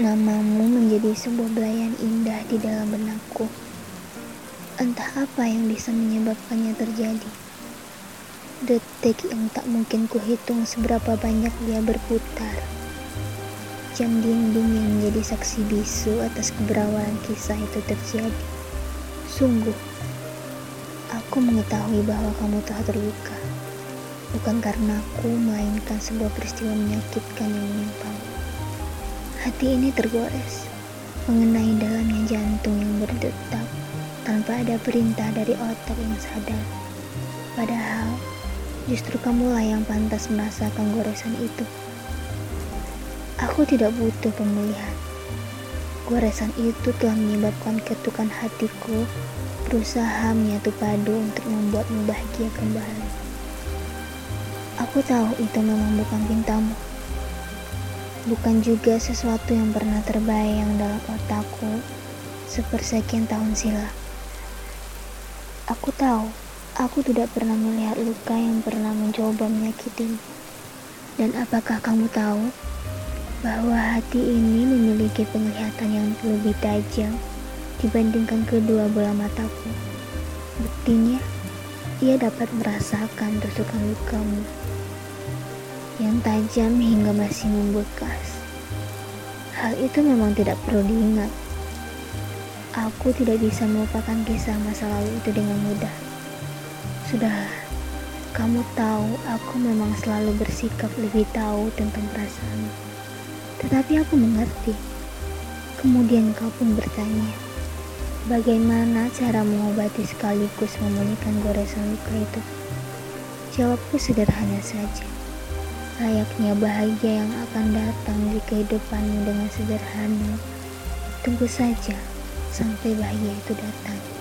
Namamu menjadi sebuah belayan indah di dalam benakku. Entah apa yang bisa menyebabkannya terjadi. Detik yang tak mungkin kuhitung seberapa banyak dia berputar. Jam dinding yang menjadi saksi bisu atas keberawalan kisah itu terjadi. Sungguh, aku mengetahui bahwa kamu telah terluka. Bukan karena aku, melainkan sebuah peristiwa menyakitkan yang menimpamu. Hati ini tergores, mengenai dalamnya jantung yang berdetak tanpa ada perintah dari otak yang sadar. Padahal, justru kamulah yang pantas merasakan goresan itu. Aku tidak butuh pemulihan. Goresan itu telah menyebabkan ketukan hatiku berusaha menyatu padu untuk membuatmu bahagia kembali. Aku tahu itu memang bukan pintamu bukan juga sesuatu yang pernah terbayang dalam otakku sepersekian tahun silam. Aku tahu, aku tidak pernah melihat luka yang pernah mencoba menyakitimu. Dan apakah kamu tahu bahwa hati ini memiliki penglihatan yang lebih tajam dibandingkan kedua bola mataku? Buktinya, ia dapat merasakan tusukan lukamu yang tajam hingga masih membekas. Hal itu memang tidak perlu diingat. Aku tidak bisa melupakan kisah masa lalu itu dengan mudah. Sudahlah, kamu tahu aku memang selalu bersikap lebih tahu tentang perasaan. Tetapi aku mengerti. Kemudian kau pun bertanya, bagaimana cara mengobati sekaligus memulihkan goresan luka itu? Jawabku sederhana saja layaknya bahagia yang akan datang di kehidupanmu dengan sederhana. Tunggu saja sampai bahagia itu datang.